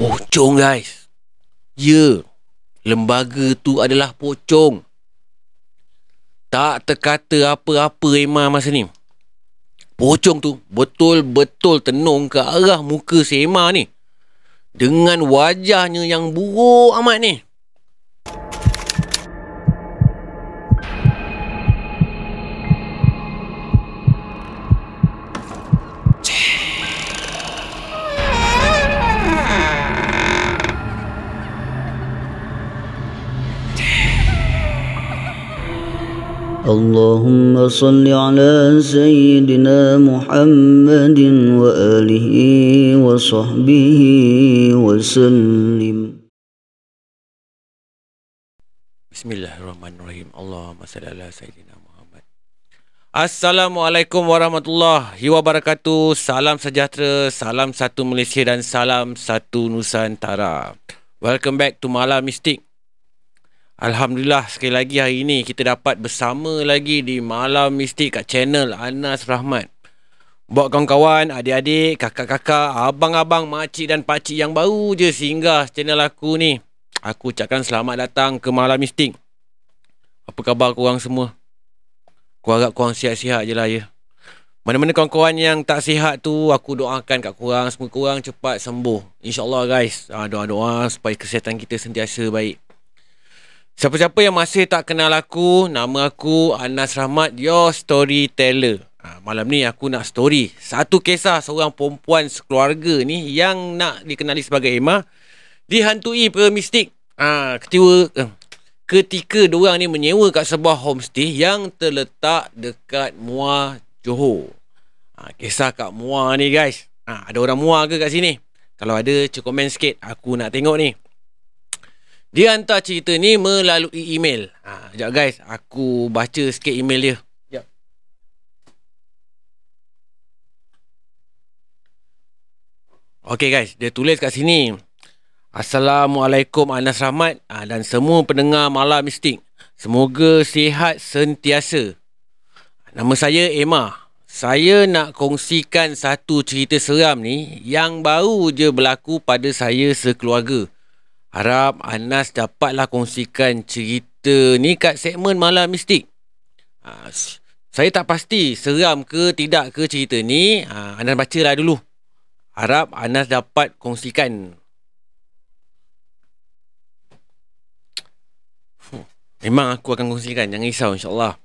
Pocong guys. Ya. Lembaga tu adalah pocong. Tak terkata apa-apa Emma masa ni. Pocong tu betul-betul tenung ke arah muka si Emma ni. Dengan wajahnya yang buruk amat ni. اللهم صل على سيدنا محمد وآله وصحبه وسلم Bismillahirrahmanirrahim. Allahumma salli ala sayyidina Muhammad. Assalamualaikum warahmatullahi wabarakatuh. Salam sejahtera, salam satu Malaysia dan salam satu Nusantara. Welcome back to Malam Mistik. Alhamdulillah sekali lagi hari ini kita dapat bersama lagi di Malam Mistik kat channel Anas Rahmat. Buat kawan-kawan, adik-adik, kakak-kakak, abang-abang, makcik dan pakcik yang baru je singgah channel aku ni. Aku ucapkan selamat datang ke Malam Mistik. Apa khabar korang semua? Aku harap korang sihat-sihat je lah ya. Mana-mana kawan-kawan yang tak sihat tu, aku doakan kat korang, semua korang cepat sembuh. InsyaAllah guys, ah, doa-doa supaya kesihatan kita sentiasa baik. Siapa-siapa yang masih tak kenal aku, nama aku Anas Rahmat, your storyteller. Ha, malam ni aku nak story. Satu kisah seorang perempuan sekeluarga ni yang nak dikenali sebagai Emma dihantui para mistik. Ha, ketika, eh, ketika diorang ni menyewa kat sebuah homestay yang terletak dekat Muar Johor. Ha, kisah kat Muar ni guys. Ha, ada orang Muar ke kat sini? Kalau ada, cukup komen sikit. Aku nak tengok ni. Dia hantar cerita ni melalui email. Ha, sekejap guys, aku baca sikit email dia. Sekejap. Okay guys, dia tulis kat sini. Assalamualaikum Anas Rahmat ha, dan semua pendengar Malam Mistik. Semoga sihat sentiasa. Nama saya Emma. Saya nak kongsikan satu cerita seram ni yang baru je berlaku pada saya sekeluarga. Harap Anas dapatlah kongsikan cerita ni kat segmen Malam Mistik. Ha, saya tak pasti seram ke tidak ke cerita ni. Ha, Anas bacalah dulu. Harap Anas dapat kongsikan. Memang aku akan kongsikan. Jangan risau insyaAllah.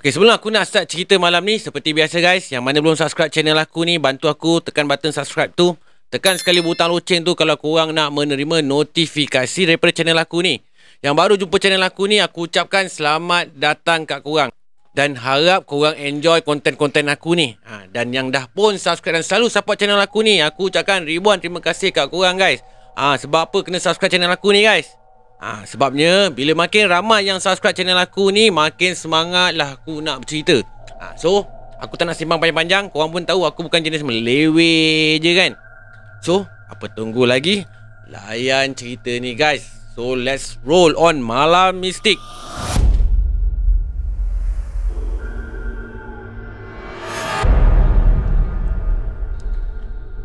Okay, sebelum aku nak start cerita malam ni, seperti biasa guys, yang mana belum subscribe channel aku ni, bantu aku tekan button subscribe tu. Tekan sekali butang loceng tu kalau korang nak menerima notifikasi daripada channel aku ni. Yang baru jumpa channel aku ni, aku ucapkan selamat datang kat korang. Dan harap korang enjoy konten-konten aku ni. Ha, dan yang dah pun subscribe dan selalu support channel aku ni, aku ucapkan ribuan terima kasih kat korang guys. Ha, sebab apa kena subscribe channel aku ni guys? Ha, sebabnya bila makin ramai yang subscribe channel aku ni Makin semangat lah aku nak bercerita ha, So aku tak nak simpang panjang-panjang Korang pun tahu aku bukan jenis melewe je kan So apa tunggu lagi? Layan cerita ni guys. So let's roll on Malam Mistik.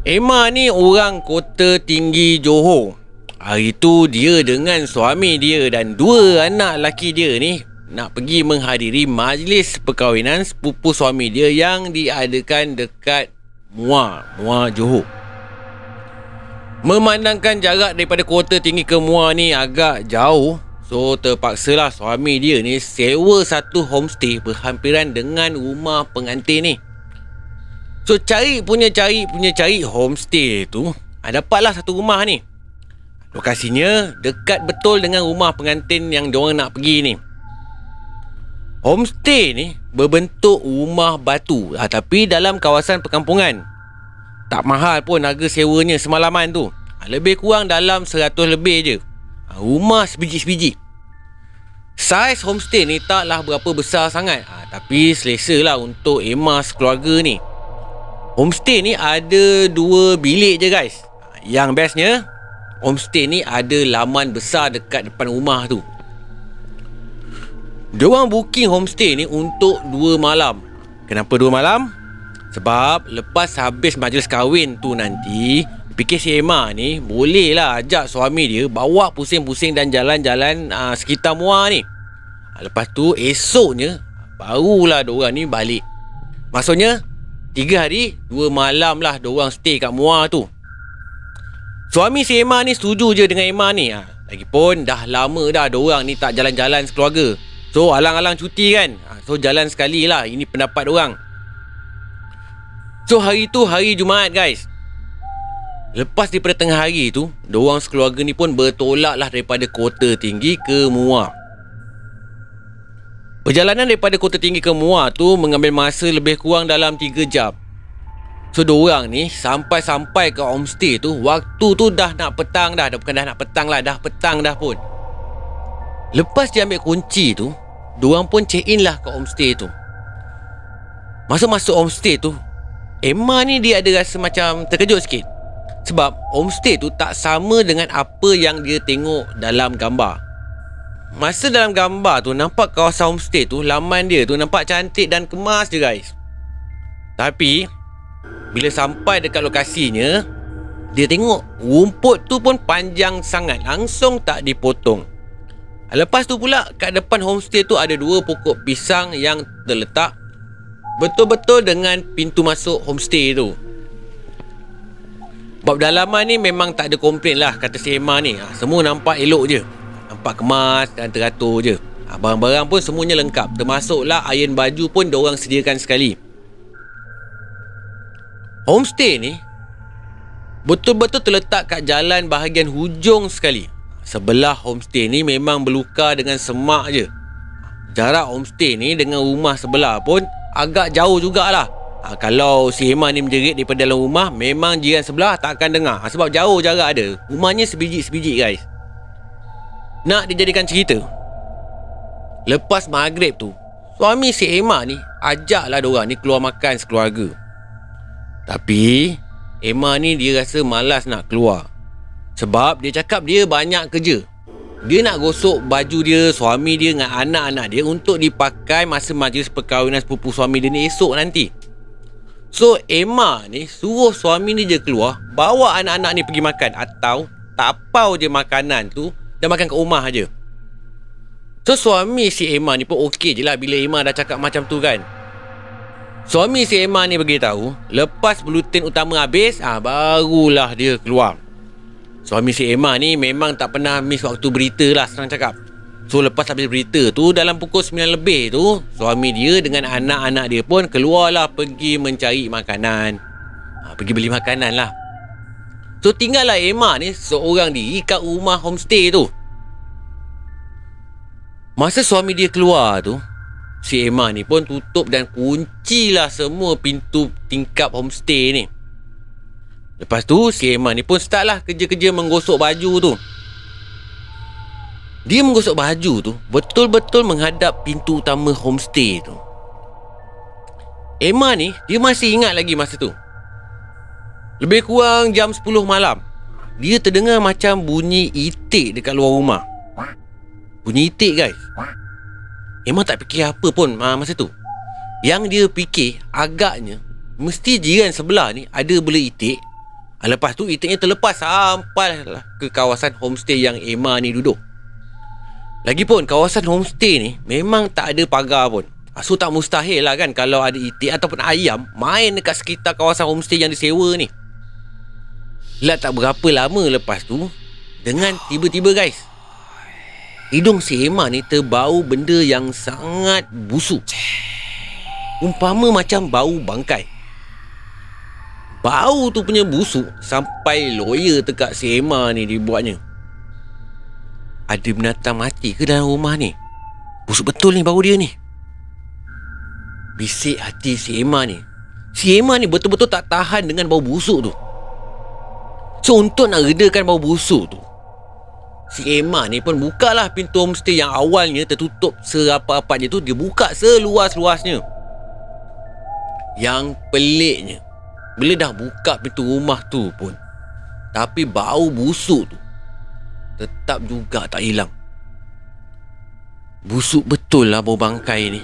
Emma ni orang kota tinggi Johor. Hari tu dia dengan suami dia dan dua anak lelaki dia ni nak pergi menghadiri majlis perkahwinan sepupu suami dia yang diadakan dekat Muar, Muar Johor. Memandangkan jarak daripada kota tinggi ke Muar ni agak jauh, so terpaksalah suami dia ni sewa satu homestay berhampiran dengan rumah pengantin ni. So cari punya cari punya cari homestay tu, ah, dapatlah satu rumah ni. Lokasinya dekat betul dengan rumah pengantin yang diorang nak pergi ni. Homestay ni berbentuk rumah batu ha, tapi dalam kawasan perkampungan. Tak mahal pun harga sewanya semalaman tu. Ha, lebih kurang dalam 100 lebih je. Ha, rumah sebiji-sebiji. Saiz homestay ni taklah berapa besar sangat. Ha, tapi selesa lah untuk Emma sekeluarga ni. Homestay ni ada dua bilik je guys. Yang bestnya homestay ni ada laman besar dekat depan rumah tu. Diorang booking homestay ni untuk dua malam. Kenapa dua malam? Sebab lepas habis majlis kahwin tu nanti, Fikir si Emma ni Boleh lah ajak suami dia Bawa pusing-pusing dan jalan-jalan uh, Sekitar Muar ni. Uh, Lepas tu esoknya Barulah diorang ni balik. Maksudnya Tiga hari Dua malam lah diorang stay kat Muar tu. Suami si Emma ni setuju je dengan Emma ni ha. Lagipun dah lama dah diorang ni tak jalan-jalan sekeluarga. So alang-alang cuti kan? Ha. So jalan sekali lah. Ini pendapat diorang So hari tu hari Jumaat guys. Lepas daripada tengah hari tu Diorang sekeluarga ni pun bertolak lah daripada kota tinggi ke Muar. Perjalanan daripada kota tinggi ke Muar tu Mengambil masa lebih kurang dalam 3 jam. So diorang ni sampai-sampai ke homestay tu Waktu tu dah nak petang dah. Bukan dah nak petang lah Dah petang dah pun. Lepas dia ambil kunci tu Diorang pun check in lah ke homestay tu. Masa masuk homestay tu Emma ni dia ada rasa macam terkejut sikit. Sebab homestay tu tak sama dengan apa yang dia tengok dalam gambar. Masa dalam gambar tu nampak kawasan homestay tu Laman dia tu nampak cantik dan kemas je guys. Tapi bila sampai dekat lokasinya Dia tengok rumput tu pun panjang sangat. Langsung tak dipotong. Lepas tu pula kat depan homestay tu ada dua pokok pisang yang terletak Betul-betul dengan pintu masuk homestay tu. Bab dalaman ni memang tak ada komplain lah kata si Emma ni. Ha, Semua nampak elok je. Nampak kemas dan teratur je. Ha, Barang-barang pun semuanya lengkap. Termasuklah iron baju pun diorang sediakan sekali. Homestay ni betul-betul terletak kat jalan bahagian hujung sekali. Sebelah homestay ni memang berluka dengan semak je. Jarak homestay ni dengan rumah sebelah pun agak jauh jugalah. Ha, kalau si Heman ni menjerit daripada dalam rumah, memang jiran sebelah tak akan dengar. Ha, sebab jauh jarak ada. Rumahnya sebiji-sebiji guys. Nak dijadikan cerita. Lepas maghrib tu, suami si Emma ni ajaklah diorang ni keluar makan sekeluarga. Tapi Emma ni dia rasa malas nak keluar Sebab dia cakap dia banyak kerja Dia nak gosok baju dia, suami dia dengan anak-anak dia Untuk dipakai masa majlis perkahwinan sepupu suami dia ni esok nanti. So Emma ni suruh suami ni je keluar Bawa anak-anak ni pergi makan. Atau tapau je makanan tu Dan makan kat rumah aja. So suami si Emma ni pun okey je lah Bila Emma dah cakap macam tu kan. Suami si Emma ni beritahu Lepas bulutin utama habis ah Barulah dia keluar Suami si Emma ni memang tak pernah miss waktu berita lah Senang cakap. So lepas habis berita tu Dalam pukul 9 lebih tu Suami dia dengan anak-anak dia pun Keluarlah pergi mencari makanan. Ha, Pergi beli makanan lah. So tinggallah Emma ni Seorang diri kat rumah homestay tu. Masa suami dia keluar tu si Emma ni pun tutup dan kunci lah semua pintu tingkap homestay ni. Lepas tu si Emma ni pun start lah kerja-kerja menggosok baju tu. Dia menggosok baju tu betul-betul menghadap pintu utama homestay tu. Emma ni dia masih ingat lagi masa tu. Lebih kurang jam 10 malam. Dia terdengar macam bunyi itik dekat luar rumah. Bunyi itik guys. Memang tak fikir apa pun uh, masa tu Yang dia fikir agaknya Mesti jiran sebelah ni ada bela itik Lepas tu itiknya terlepas sampai ke kawasan homestay yang Emma ni duduk Lagipun kawasan homestay ni memang tak ada pagar pun uh, So tak mustahil lah kan kalau ada itik ataupun ayam Main dekat sekitar kawasan homestay yang disewa ni Lah tak berapa lama lepas tu Dengan tiba-tiba guys Hidung si Emma ni terbau benda yang sangat busuk. Umpama macam bau bangkai. Bau tu punya busuk sampai lawyer tekak si Emma ni dibuatnya. Ada binatang mati ke dalam rumah ni? Busuk betul ni bau dia ni. Bisik hati si Emma ni. Si Emma ni betul-betul tak tahan dengan bau busuk tu. So untuk nak redakan bau busuk tu, Si Emma ni pun bukalah pintu homestay yang awalnya tertutup serapat-rapatnya tu Dia buka seluas-luasnya Yang peliknya Bila dah buka pintu rumah tu pun Tapi bau busuk tu Tetap juga tak hilang Busuk betul lah bau bangkai ni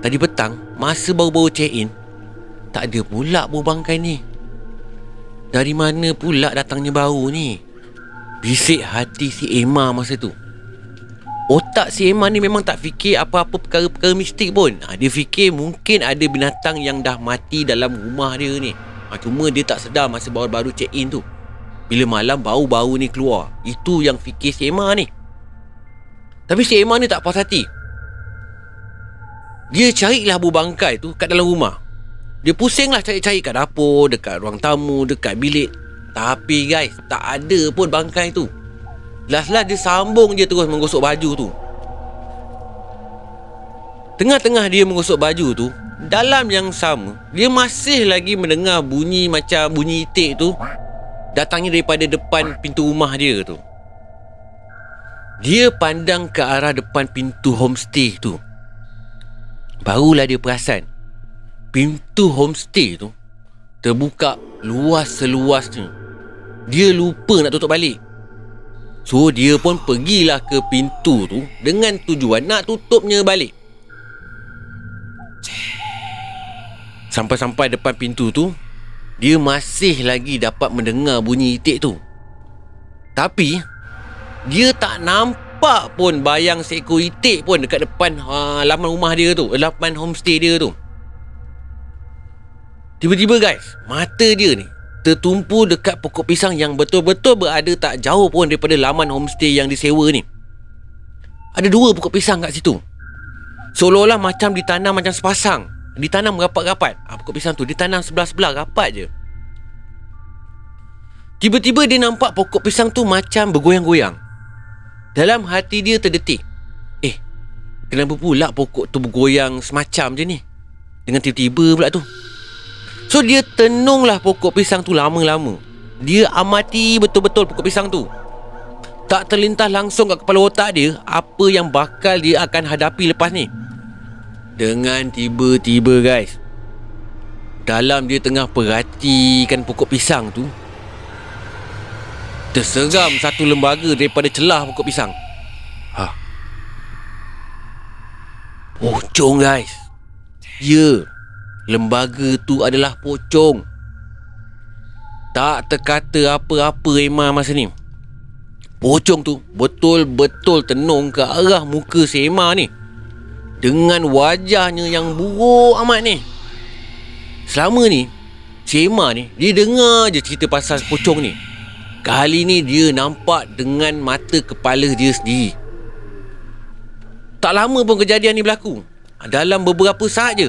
Tadi petang Masa baru-baru check in Tak ada pula bau bangkai ni Dari mana pula datangnya bau ni? Bisik hati si Emma masa tu. Otak si Emma ni memang tak fikir apa-apa perkara-perkara mistik pun. Ha, dia fikir mungkin ada binatang yang dah mati dalam rumah dia ni. Ha, cuma dia tak sedar masa baru-baru check in tu. Bila malam bau-bau ni keluar. Itu yang fikir si Emma ni. Tapi si Emma ni tak puas hati. Dia carilah bu bangkai tu kat dalam rumah. Dia pusinglah cari-cari kat dapur, dekat ruang tamu, dekat bilik. Tapi guys, tak ada pun bangkai tu. Last-last dia sambung je terus menggosok baju tu. Tengah-tengah dia menggosok baju tu Dalam yang sama Dia masih lagi mendengar bunyi macam bunyi itik tu Datangnya daripada depan pintu rumah dia tu. Dia pandang ke arah depan pintu homestay tu. Barulah dia perasan Pintu homestay tu Terbuka luas seluasnya Dia lupa nak tutup balik So dia pun pergilah ke pintu tu Dengan tujuan nak tutupnya balik. Sampai-sampai depan pintu tu Dia masih lagi dapat mendengar bunyi itik tu. Tapi Dia tak nampak pun bayang seekor itik pun Dekat depan uh, laman rumah dia tu Laman homestay dia tu. Tiba-tiba guys Mata dia ni tertumpu dekat pokok pisang yang betul-betul berada tak jauh pun daripada laman homestay yang disewa ni. Ada dua pokok pisang kat situ. Seolah-olah macam ditanam macam sepasang. Ditanam rapat-rapat. Ha, pokok pisang tu ditanam sebelah-sebelah rapat je. Tiba-tiba dia nampak pokok pisang tu macam bergoyang-goyang. Dalam hati dia terdetik. Eh, kenapa pula pokok tu bergoyang semacam je ni? Dengan tiba-tiba pula tu. So dia tenunglah pokok pisang tu lama-lama. Dia amati betul-betul pokok pisang tu. Tak terlintas langsung kat kepala otak dia Apa yang bakal dia akan hadapi lepas ni. Dengan tiba-tiba guys. Dalam dia tengah perhatikan pokok pisang tu Terseram satu lembaga daripada celah pokok pisang. Ha. Pocong guys. Ya. yeah. Lembaga tu adalah pocong. Tak terkata apa-apa Emma masa ni. Pocong tu betul-betul tenung ke arah muka si Emma ni. Dengan wajahnya yang buruk amat ni. Selama ni Si Emma ni Dia dengar je cerita pasal pocong ni. Kali ni dia nampak dengan mata kepala dia sendiri. Tak lama pun kejadian ni berlaku. Dalam beberapa saat je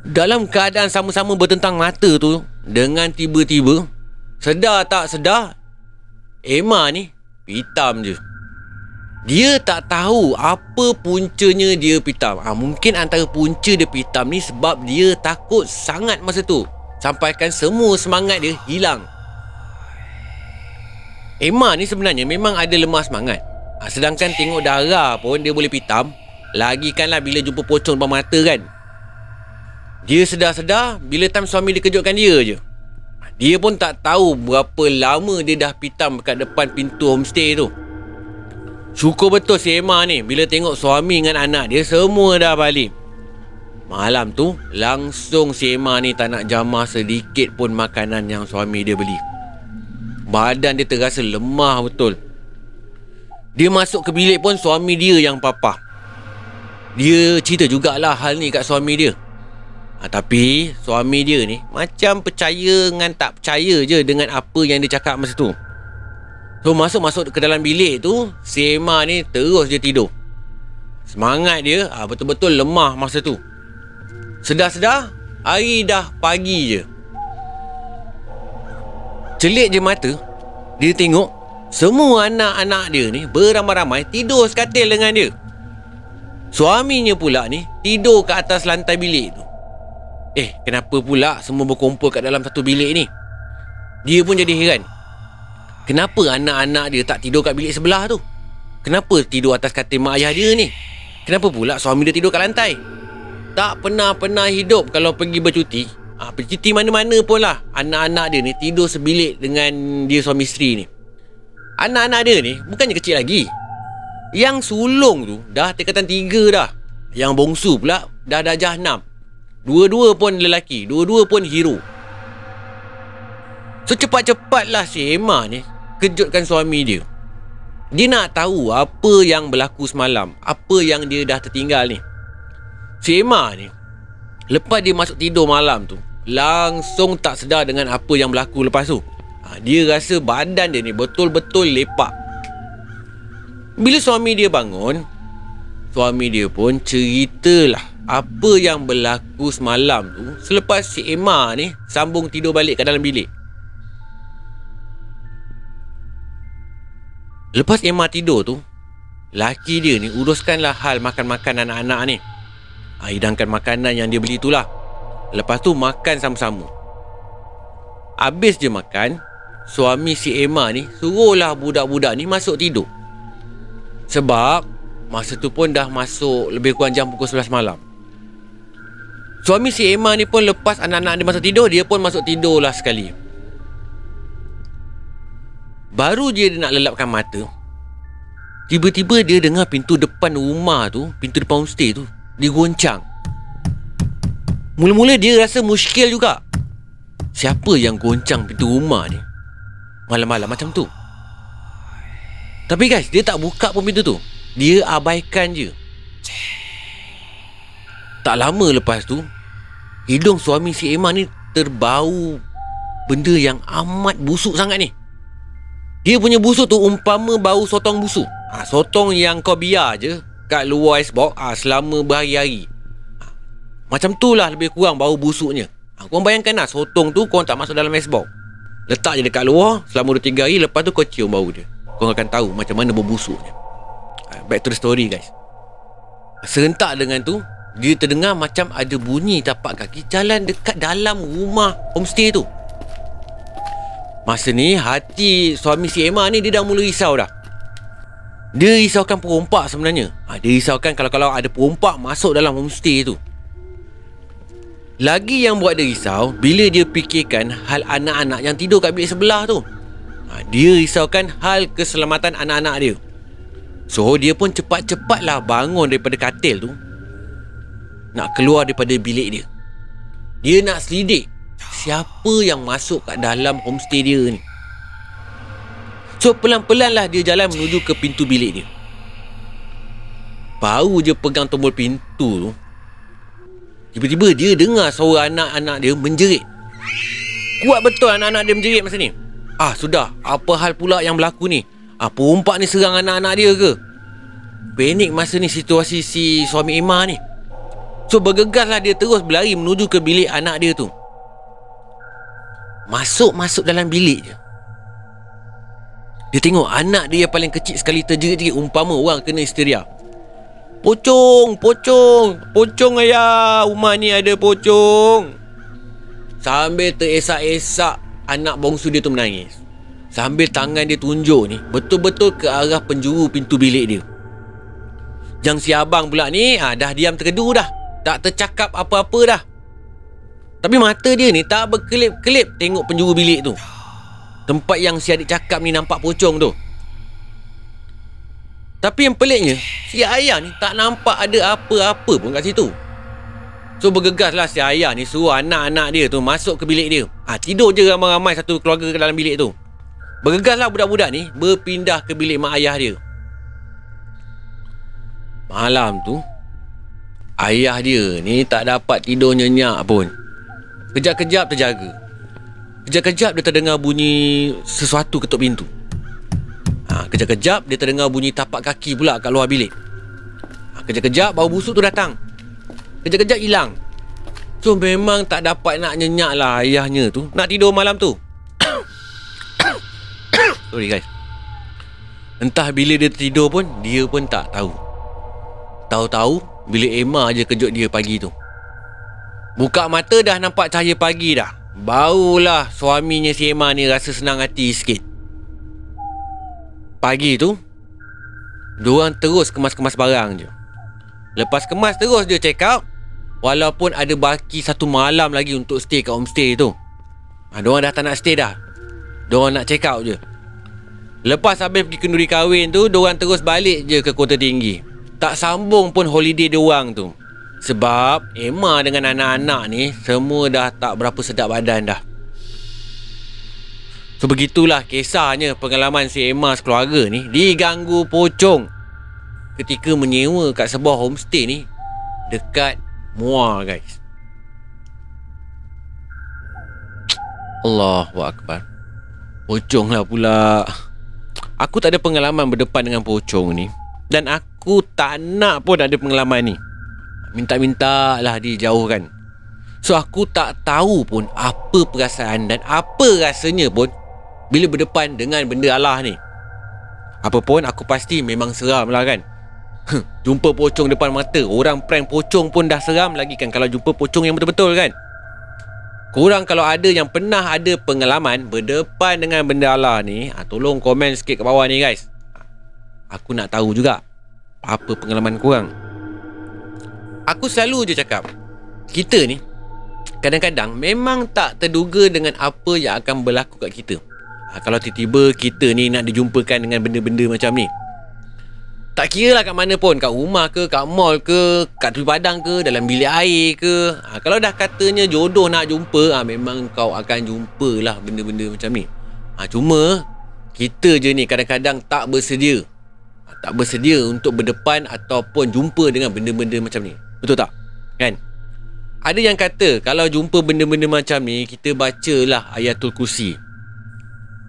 dalam keadaan sama-sama bertentang mata tu Dengan tiba-tiba Sedar tak sedar Emma ni Pitam je. Dia tak tahu Apa puncanya dia pitam. Ha, Mungkin antara punca dia pitam ni Sebab dia takut sangat masa tu. Sampaikan semua semangat dia hilang. Emma ni sebenarnya memang ada lemah semangat. Ha, Sedangkan tengok darah pun dia boleh pitam. Lagikanlah bila jumpa pocong depan mata kan dia sedar-sedar bila time suami dia kejutkan dia je. Dia pun tak tahu berapa lama dia dah pitam dekat depan pintu homestay tu. Syukur betul si Emma ni bila tengok suami dengan anak dia semua dah balik. Malam tu langsung si Emma ni tak nak jamah sedikit pun makanan yang suami dia beli. Badan dia terasa lemah betul. Dia masuk ke bilik pun suami dia yang papa. Dia cerita jugalah hal ni kat suami dia. Ha, tapi suami dia ni macam percaya dengan tak percaya je dengan apa yang dia cakap masa tu. So masuk-masuk ke dalam bilik tu, si Emma ni terus dia tidur. Semangat dia ha, betul-betul lemah masa tu. Sedar-sedar, hari dah pagi je. Celik je mata, dia tengok semua anak-anak dia ni beramai-ramai tidur sekatil dengan dia. Suaminya pula ni tidur ke atas lantai bilik tu. Eh, kenapa pula semua berkumpul kat dalam satu bilik ni? Dia pun jadi heran. Kenapa anak-anak dia tak tidur kat bilik sebelah tu? Kenapa tidur atas katil mak ayah dia ni? Kenapa pula suami dia tidur kat lantai? Tak pernah-pernah hidup kalau pergi bercuti. Ha, bercuti mana-mana pun lah. Anak-anak dia ni tidur sebilik dengan dia suami isteri ni. Anak-anak dia ni bukannya kecil lagi. Yang sulung tu dah tingkatan tiga dah. Yang bongsu pula dah darjah enam. Dua-dua pun lelaki Dua-dua pun hero So cepat-cepatlah si Emma ni kejutkan suami dia. Dia nak tahu apa yang berlaku semalam, apa yang dia dah tertinggal ni. Si Emma ni lepas dia masuk tidur malam tu, langsung tak sedar dengan apa yang berlaku lepas tu. Ha, dia rasa badan dia ni betul-betul lepak. Bila suami dia bangun, suami dia pun ceritalah apa yang berlaku semalam tu selepas si Emma ni sambung tidur balik ke dalam bilik. Lepas Emma tidur tu, laki dia ni uruskanlah hal makan-makan anak-anak ni. Ha, hidangkan makanan yang dia beli tu lah. Lepas tu makan sama-sama. Habis je makan, suami si Emma ni suruhlah budak-budak ni masuk tidur. Sebab masa tu pun dah masuk lebih kurang jam pukul 11 malam. Suami si Emma ni pun lepas anak-anak dia masuk tidur, dia pun masuk tidur lah sekali. Baru dia nak lelapkan mata Tiba-tiba dia dengar pintu depan rumah tu Pintu depan homestay tu Digoncang Mula-mula dia rasa muskil juga. Siapa yang goncang pintu rumah ni? Malam-malam macam tu. Tapi guys Dia tak buka pun pintu tu. Dia abaikan je Tak lama lepas tu Hidung suami si Emma ni Terbau Benda yang amat busuk sangat ni dia punya busuk tu umpama bau sotong busuk. Ha, sotong yang kau biar je kat luar icebox ha, selama berhari-hari. Ha, macam tu lah lebih kurang bau busuknya. Ha, korang bayangkan lah sotong tu kau tak masuk dalam icebox. Letak je dekat luar selama 2-3 hari lepas tu kau cium bau dia. Kau akan tahu macam mana bau busuknya. Ha, back to the story guys. Serentak dengan tu, dia terdengar macam ada bunyi tapak kaki jalan dekat dalam rumah homestay tu. Masa ni hati suami si Emma ni dia dah mula risau dah. Dia risaukan perompak sebenarnya. Ha, dia risaukan kalau-kalau ada perompak masuk dalam homestay tu. Lagi yang buat dia risau bila dia fikirkan hal anak-anak yang tidur kat bilik sebelah tu. Ha, dia risaukan hal keselamatan anak-anak dia. So dia pun cepat-cepatlah bangun daripada katil tu. Nak keluar daripada bilik dia. Dia nak selidik siapa yang masuk kat dalam homestay dia ni. So pelan-pelan lah dia jalan menuju ke pintu bilik dia. Baru je pegang tombol pintu tu. Tiba-tiba dia dengar suara anak-anak dia menjerit. Kuat betul anak-anak dia menjerit masa ni. Ah sudah, apa hal pula yang berlaku ni? Ah perompak ni serang anak-anak dia ke? Panik masa ni situasi si suami Emma ni. So bergegaslah dia terus berlari menuju ke bilik anak dia tu. Masuk-masuk dalam bilik je. Dia tengok anak dia yang paling kecil sekali terjerit-jerit Umpama orang kena histeria. Pocong, pocong Pocong ayah. Rumah ni ada pocong. Sambil teresak-esak Anak bongsu dia tu menangis. Sambil tangan dia tunjuk ni Betul-betul ke arah penjuru pintu bilik dia. Jang si abang pula ni ah, Dah diam terkedu dah Tak tercakap apa-apa dah tapi mata dia ni tak berkelip-kelip tengok penjuru bilik tu. Tempat yang si adik cakap ni nampak pocong tu. Tapi yang peliknya, si ayah ni tak nampak ada apa-apa pun kat situ. So bergegaslah si ayah ni suruh anak-anak dia tu masuk ke bilik dia. Ah ha, tidur je ramai-ramai satu keluarga ke dalam bilik tu. Bergegaslah budak-budak ni berpindah ke bilik mak ayah dia. Malam tu, ayah dia ni tak dapat tidur nyenyak pun. Kejap-kejap terjaga. Kejap-kejap dia terdengar bunyi Sesuatu ketuk pintu. Ha, Kejap-kejap dia terdengar bunyi tapak kaki pula kat luar bilik. Ha, Kejap-kejap bau busuk tu datang. Kejap-kejap hilang. So memang tak dapat nak nyenyak lah ayahnya tu. Nak tidur malam tu. Sorry guys. Entah bila dia tidur pun Dia pun tak tahu. Tahu-tahu Bila Emma je kejut dia pagi tu Buka mata dah nampak cahaya pagi dah. Barulah suaminya si Emma ni rasa senang hati sikit. Pagi tu, diorang terus kemas-kemas barang je. Lepas kemas terus dia check out. Walaupun ada baki satu malam lagi untuk stay kat homestay tu. Ha, diorang dah tak nak stay dah. Diorang nak check out je. Lepas habis pergi kenduri kahwin tu, diorang terus balik je ke kota tinggi. Tak sambung pun holiday diorang tu. Sebab Emma dengan anak-anak ni Semua dah tak berapa sedap badan dah So begitulah kisahnya pengalaman si Emma sekeluarga ni diganggu pocong ketika menyewa kat sebuah homestay ni dekat Muar guys. Allahu Akbar. Pocong lah pula. Aku tak ada pengalaman berdepan dengan pocong ni. Dan aku tak nak pun ada pengalaman ni. Minta-minta lah dijauhkan. So aku tak tahu pun apa perasaan dan apa rasanya pun bila berdepan dengan benda Allah ni. Apa pun aku pasti memang seram lah kan. jumpa pocong depan mata. Orang prank pocong pun dah seram lagi kan kalau jumpa pocong yang betul-betul kan. Korang kalau ada yang pernah ada pengalaman berdepan dengan benda Allah ni, ha, tolong komen sikit kat bawah ni guys. Aku nak tahu juga apa pengalaman korang. Aku selalu je cakap, kita ni kadang-kadang memang tak terduga dengan apa yang akan berlaku kat kita. Ha, kalau tiba-tiba kita ni nak dijumpakan dengan benda-benda macam ni. Tak kira lah kat mana pun Kat rumah ke Kat mall ke Kat tepi padang ke Dalam bilik air ke ha, Kalau dah katanya jodoh nak jumpa ha, Memang kau akan jumpa lah Benda-benda macam ni ha, Cuma Kita je ni kadang-kadang tak bersedia Tak bersedia untuk berdepan Ataupun jumpa dengan benda-benda macam ni. Betul tak? Kan? Ada yang kata Kalau jumpa benda-benda macam ni Kita bacalah Ayatul Kursi.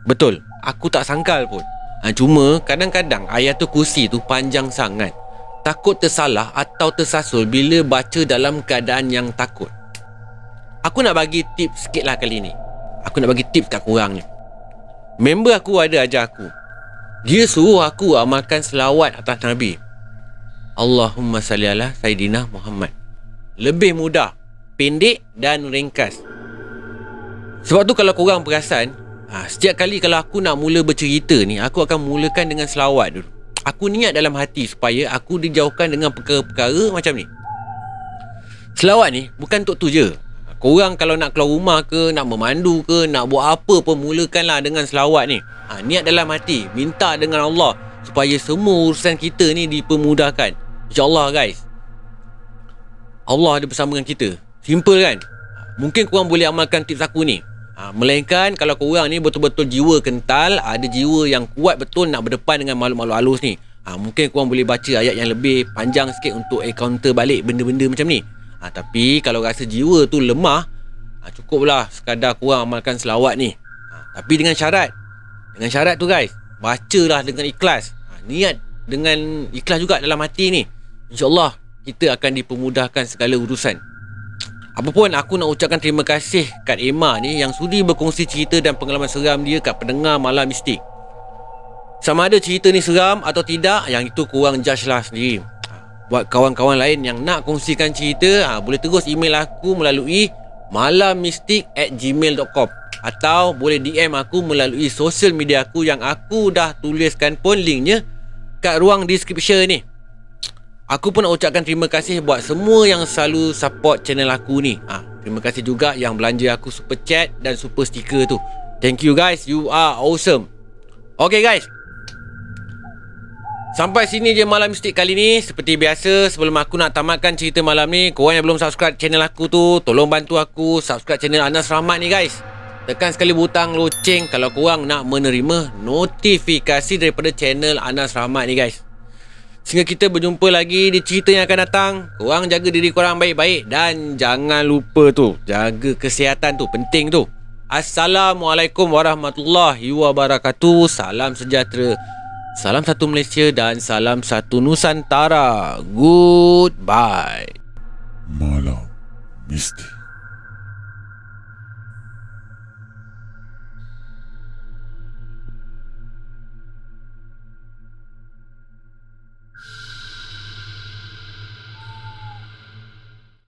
Betul? Aku tak sangkal pun. Ha, Cuma kadang-kadang Ayatul Kursi tu panjang sangat. Takut tersalah atau tersasul Bila baca dalam keadaan yang takut. Aku nak bagi tips sikit lah kali ni. Aku nak bagi tips kat korang ni Member aku ada ajar aku Dia suruh aku amalkan selawat atas Nabi. Allahumma salli ala Sayyidina Muhammad. Lebih mudah Pendek dan ringkas. Sebab tu kalau korang perasan ha, Setiap kali kalau aku nak mula bercerita ni Aku akan mulakan dengan selawat dulu. Aku niat dalam hati supaya aku dijauhkan dengan perkara-perkara macam ni. Selawat ni bukan untuk tu je. Korang kalau nak keluar rumah ke Nak memandu ke Nak buat apa pun Mulakanlah dengan selawat ni ha, Niat dalam hati Minta dengan Allah Supaya semua urusan kita ni dipermudahkan. InsyaAllah guys. Allah ada bersama dengan kita. Simple kan? Mungkin korang boleh amalkan tips aku ni. Ha, Melainkan kalau korang ni betul-betul jiwa kental Ada jiwa yang kuat betul nak berdepan dengan makhluk-makhluk halus ni. Ha, Mungkin korang boleh baca ayat yang lebih panjang sikit Untuk encounter balik benda-benda macam ni. Ha, Tapi kalau rasa jiwa tu lemah ha, Cukuplah sekadar korang amalkan selawat ni. Ha, Tapi dengan syarat Dengan syarat tu guys Bacalah dengan ikhlas ha, Niat dengan ikhlas juga dalam hati ni InsyaAllah kita akan dipermudahkan segala urusan Apapun aku nak ucapkan terima kasih kat Emma ni yang sudi berkongsi cerita dan pengalaman seram dia kat pendengar malam mistik. Sama ada cerita ni seram atau tidak, yang itu kurang judge lah sendiri. Buat kawan-kawan lain yang nak kongsikan cerita, ha, boleh terus email aku melalui malammistik at gmail.com atau boleh DM aku melalui sosial media aku yang aku dah tuliskan pun linknya kat ruang description ni. Aku pun nak ucapkan terima kasih buat semua yang selalu support channel aku ni. Ha, terima kasih juga yang belanja aku super chat dan super sticker tu. Thank you guys. You are awesome. Okay guys. Sampai sini je malam mistik kali ni. Seperti biasa, sebelum aku nak tamatkan cerita malam ni, korang yang belum subscribe channel aku tu, tolong bantu aku subscribe channel Anas Rahmat ni guys. Tekan sekali butang loceng kalau korang nak menerima notifikasi daripada channel Anas Rahmat ni guys. Sehingga kita berjumpa lagi di cerita yang akan datang. Korang jaga diri korang baik-baik dan jangan lupa tu, jaga kesihatan tu, penting tu. Assalamualaikum warahmatullahi wabarakatuh. Salam sejahtera. Salam satu Malaysia dan salam satu Nusantara. Goodbye. Malam Mistik